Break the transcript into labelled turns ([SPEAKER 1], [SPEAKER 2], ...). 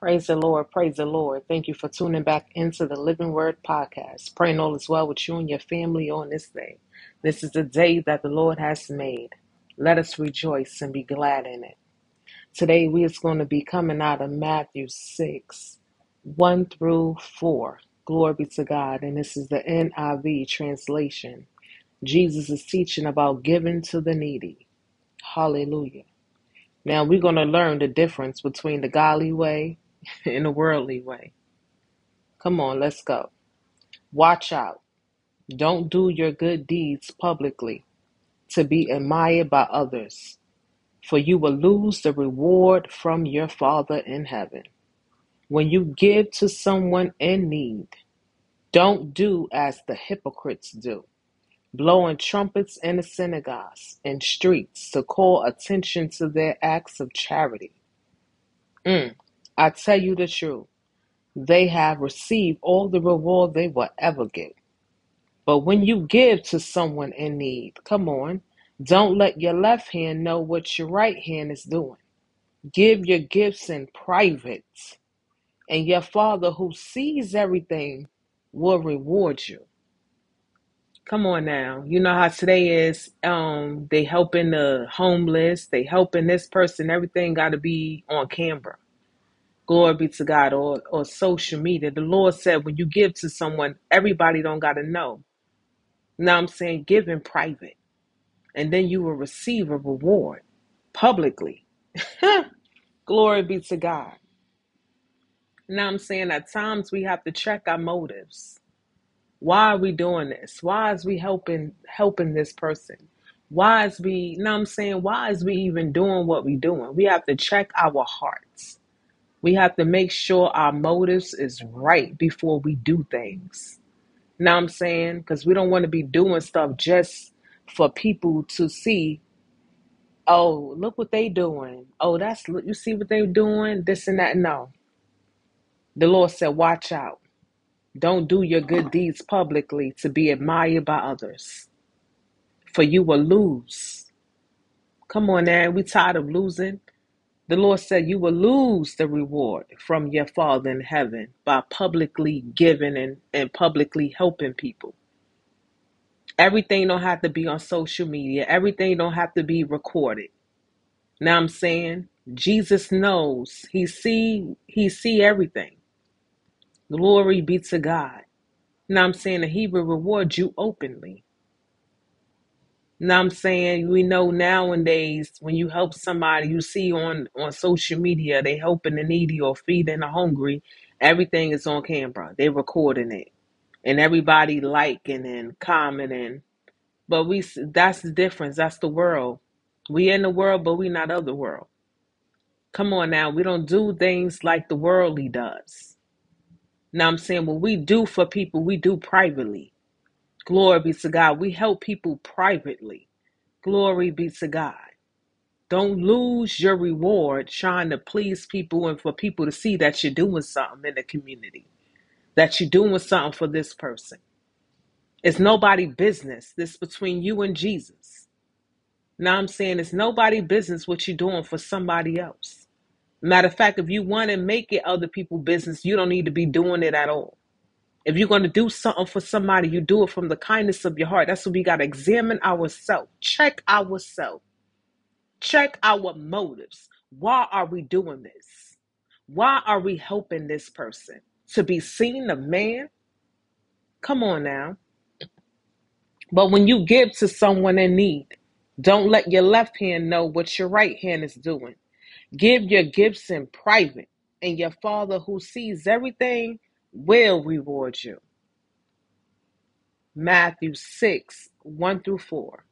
[SPEAKER 1] Praise the Lord. Praise the Lord. Thank you for tuning back into the Living Word podcast. Praying all is well with you and your family on this day. This is the day that the Lord has made. Let us rejoice and be glad in it. Today we is going to be coming out of Matthew 6, 1 through 4. Glory be to God. And this is the NIV translation. Jesus is teaching about giving to the needy. Hallelujah. Now we're going to learn the difference between the godly way and a worldly way. Come on, let's go. Watch out. Don't do your good deeds publicly to be admired by others, for you will lose the reward from your Father in heaven. When you give to someone in need, don't do as the hypocrites do, blowing trumpets in the synagogues and streets to call attention to their acts of charity. Mm, I tell you the truth, they have received all the reward they will ever get. But when you give to someone in need, come on, don't let your left hand know what your right hand is doing. Give your gifts in private, and your Father who sees everything will reward you. Come on now. You know how today is um they helping the homeless, they helping this person, everything gotta be on camera. Glory be to God or or social media. The Lord said when you give to someone, everybody don't gotta know. Now I'm saying give in private, and then you will receive a reward publicly. Glory be to God. Now I'm saying at times we have to check our motives. Why are we doing this? Why is we helping helping this person? Why is we now I'm saying why is we even doing what we doing? We have to check our hearts. We have to make sure our motives is right before we do things. Now I'm saying because we don't want to be doing stuff just for people to see. Oh, look what they doing. Oh, that's look- you see what they doing. This and that. No, the Lord said, watch out. Don't do your good deeds publicly to be admired by others, for you will lose. Come on, now. We tired of losing. The Lord said you will lose the reward from your Father in heaven by publicly giving and, and publicly helping people. Everything don't have to be on social media. Everything don't have to be recorded. Now I'm saying Jesus knows. He see he see everything. Glory be to God. Now I'm saying that he will reward you openly. Now I'm saying we know nowadays when you help somebody, you see on on social media they helping the needy or feeding the hungry, everything is on camera. They recording it, and everybody liking and commenting. But we that's the difference. That's the world. We in the world, but we not of the world. Come on now, we don't do things like the worldly does. Now I'm saying what we do for people, we do privately. Glory be to God. We help people privately. Glory be to God. Don't lose your reward trying to please people and for people to see that you're doing something in the community, that you're doing something for this person. It's nobody business. This between you and Jesus. Now I'm saying it's nobody business what you're doing for somebody else. Matter of fact, if you want to make it other people business, you don't need to be doing it at all. If you're going to do something for somebody, you do it from the kindness of your heart. That's what we got to examine ourselves, check ourselves, check our motives. Why are we doing this? Why are we helping this person? To be seen of man? Come on now. But when you give to someone in need, don't let your left hand know what your right hand is doing. Give your gifts in private, and your Father who sees everything will reward you. Matthew 6 1 through 4.